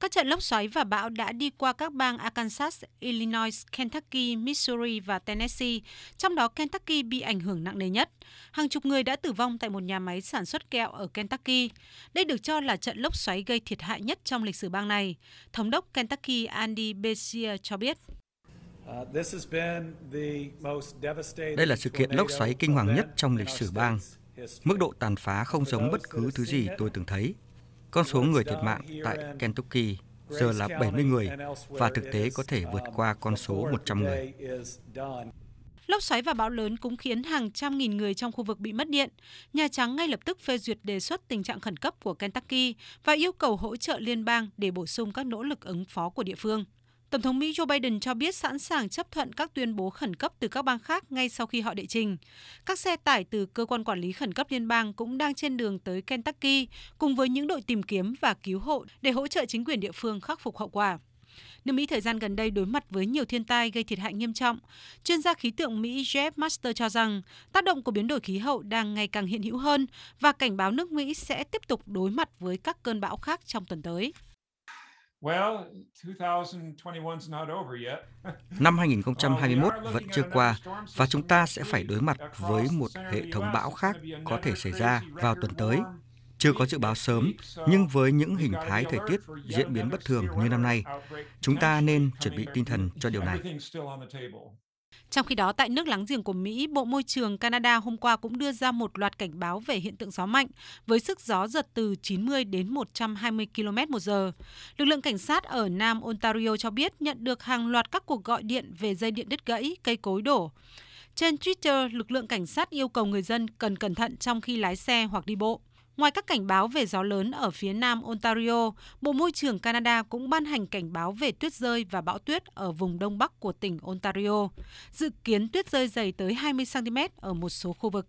Các trận lốc xoáy và bão đã đi qua các bang Arkansas, Illinois, Kentucky, Missouri và Tennessee, trong đó Kentucky bị ảnh hưởng nặng nề nhất. Hàng chục người đã tử vong tại một nhà máy sản xuất kẹo ở Kentucky. Đây được cho là trận lốc xoáy gây thiệt hại nhất trong lịch sử bang này. Thống đốc Kentucky Andy Beshear cho biết. Uh, Đây là sự kiện lốc xoáy kinh hoàng nhất trong lịch sử bang. Mức độ tàn phá không giống bất cứ thứ gì tôi từng thấy. Con số người thiệt mạng tại Kentucky giờ là 70 người và thực tế có thể vượt qua con số 100 người. Lốc xoáy và bão lớn cũng khiến hàng trăm nghìn người trong khu vực bị mất điện. Nhà Trắng ngay lập tức phê duyệt đề xuất tình trạng khẩn cấp của Kentucky và yêu cầu hỗ trợ liên bang để bổ sung các nỗ lực ứng phó của địa phương. Tổng thống Mỹ Joe Biden cho biết sẵn sàng chấp thuận các tuyên bố khẩn cấp từ các bang khác ngay sau khi họ đệ trình. Các xe tải từ cơ quan quản lý khẩn cấp liên bang cũng đang trên đường tới Kentucky cùng với những đội tìm kiếm và cứu hộ để hỗ trợ chính quyền địa phương khắc phục hậu quả. Nước Mỹ thời gian gần đây đối mặt với nhiều thiên tai gây thiệt hại nghiêm trọng. Chuyên gia khí tượng Mỹ Jeff Master cho rằng tác động của biến đổi khí hậu đang ngày càng hiện hữu hơn và cảnh báo nước Mỹ sẽ tiếp tục đối mặt với các cơn bão khác trong tuần tới. Năm 2021 vẫn chưa qua và chúng ta sẽ phải đối mặt với một hệ thống bão khác có thể xảy ra vào tuần tới. Chưa có dự báo sớm, nhưng với những hình thái thời tiết diễn biến bất thường như năm nay, chúng ta nên chuẩn bị tinh thần cho điều này. Trong khi đó, tại nước láng giềng của Mỹ, Bộ Môi trường Canada hôm qua cũng đưa ra một loạt cảnh báo về hiện tượng gió mạnh với sức gió giật từ 90 đến 120 km một giờ. Lực lượng cảnh sát ở Nam Ontario cho biết nhận được hàng loạt các cuộc gọi điện về dây điện đứt gãy, cây cối đổ. Trên Twitter, lực lượng cảnh sát yêu cầu người dân cần cẩn thận trong khi lái xe hoặc đi bộ. Ngoài các cảnh báo về gió lớn ở phía nam Ontario, Bộ Môi trường Canada cũng ban hành cảnh báo về tuyết rơi và bão tuyết ở vùng đông bắc của tỉnh Ontario. Dự kiến tuyết rơi dày tới 20 cm ở một số khu vực.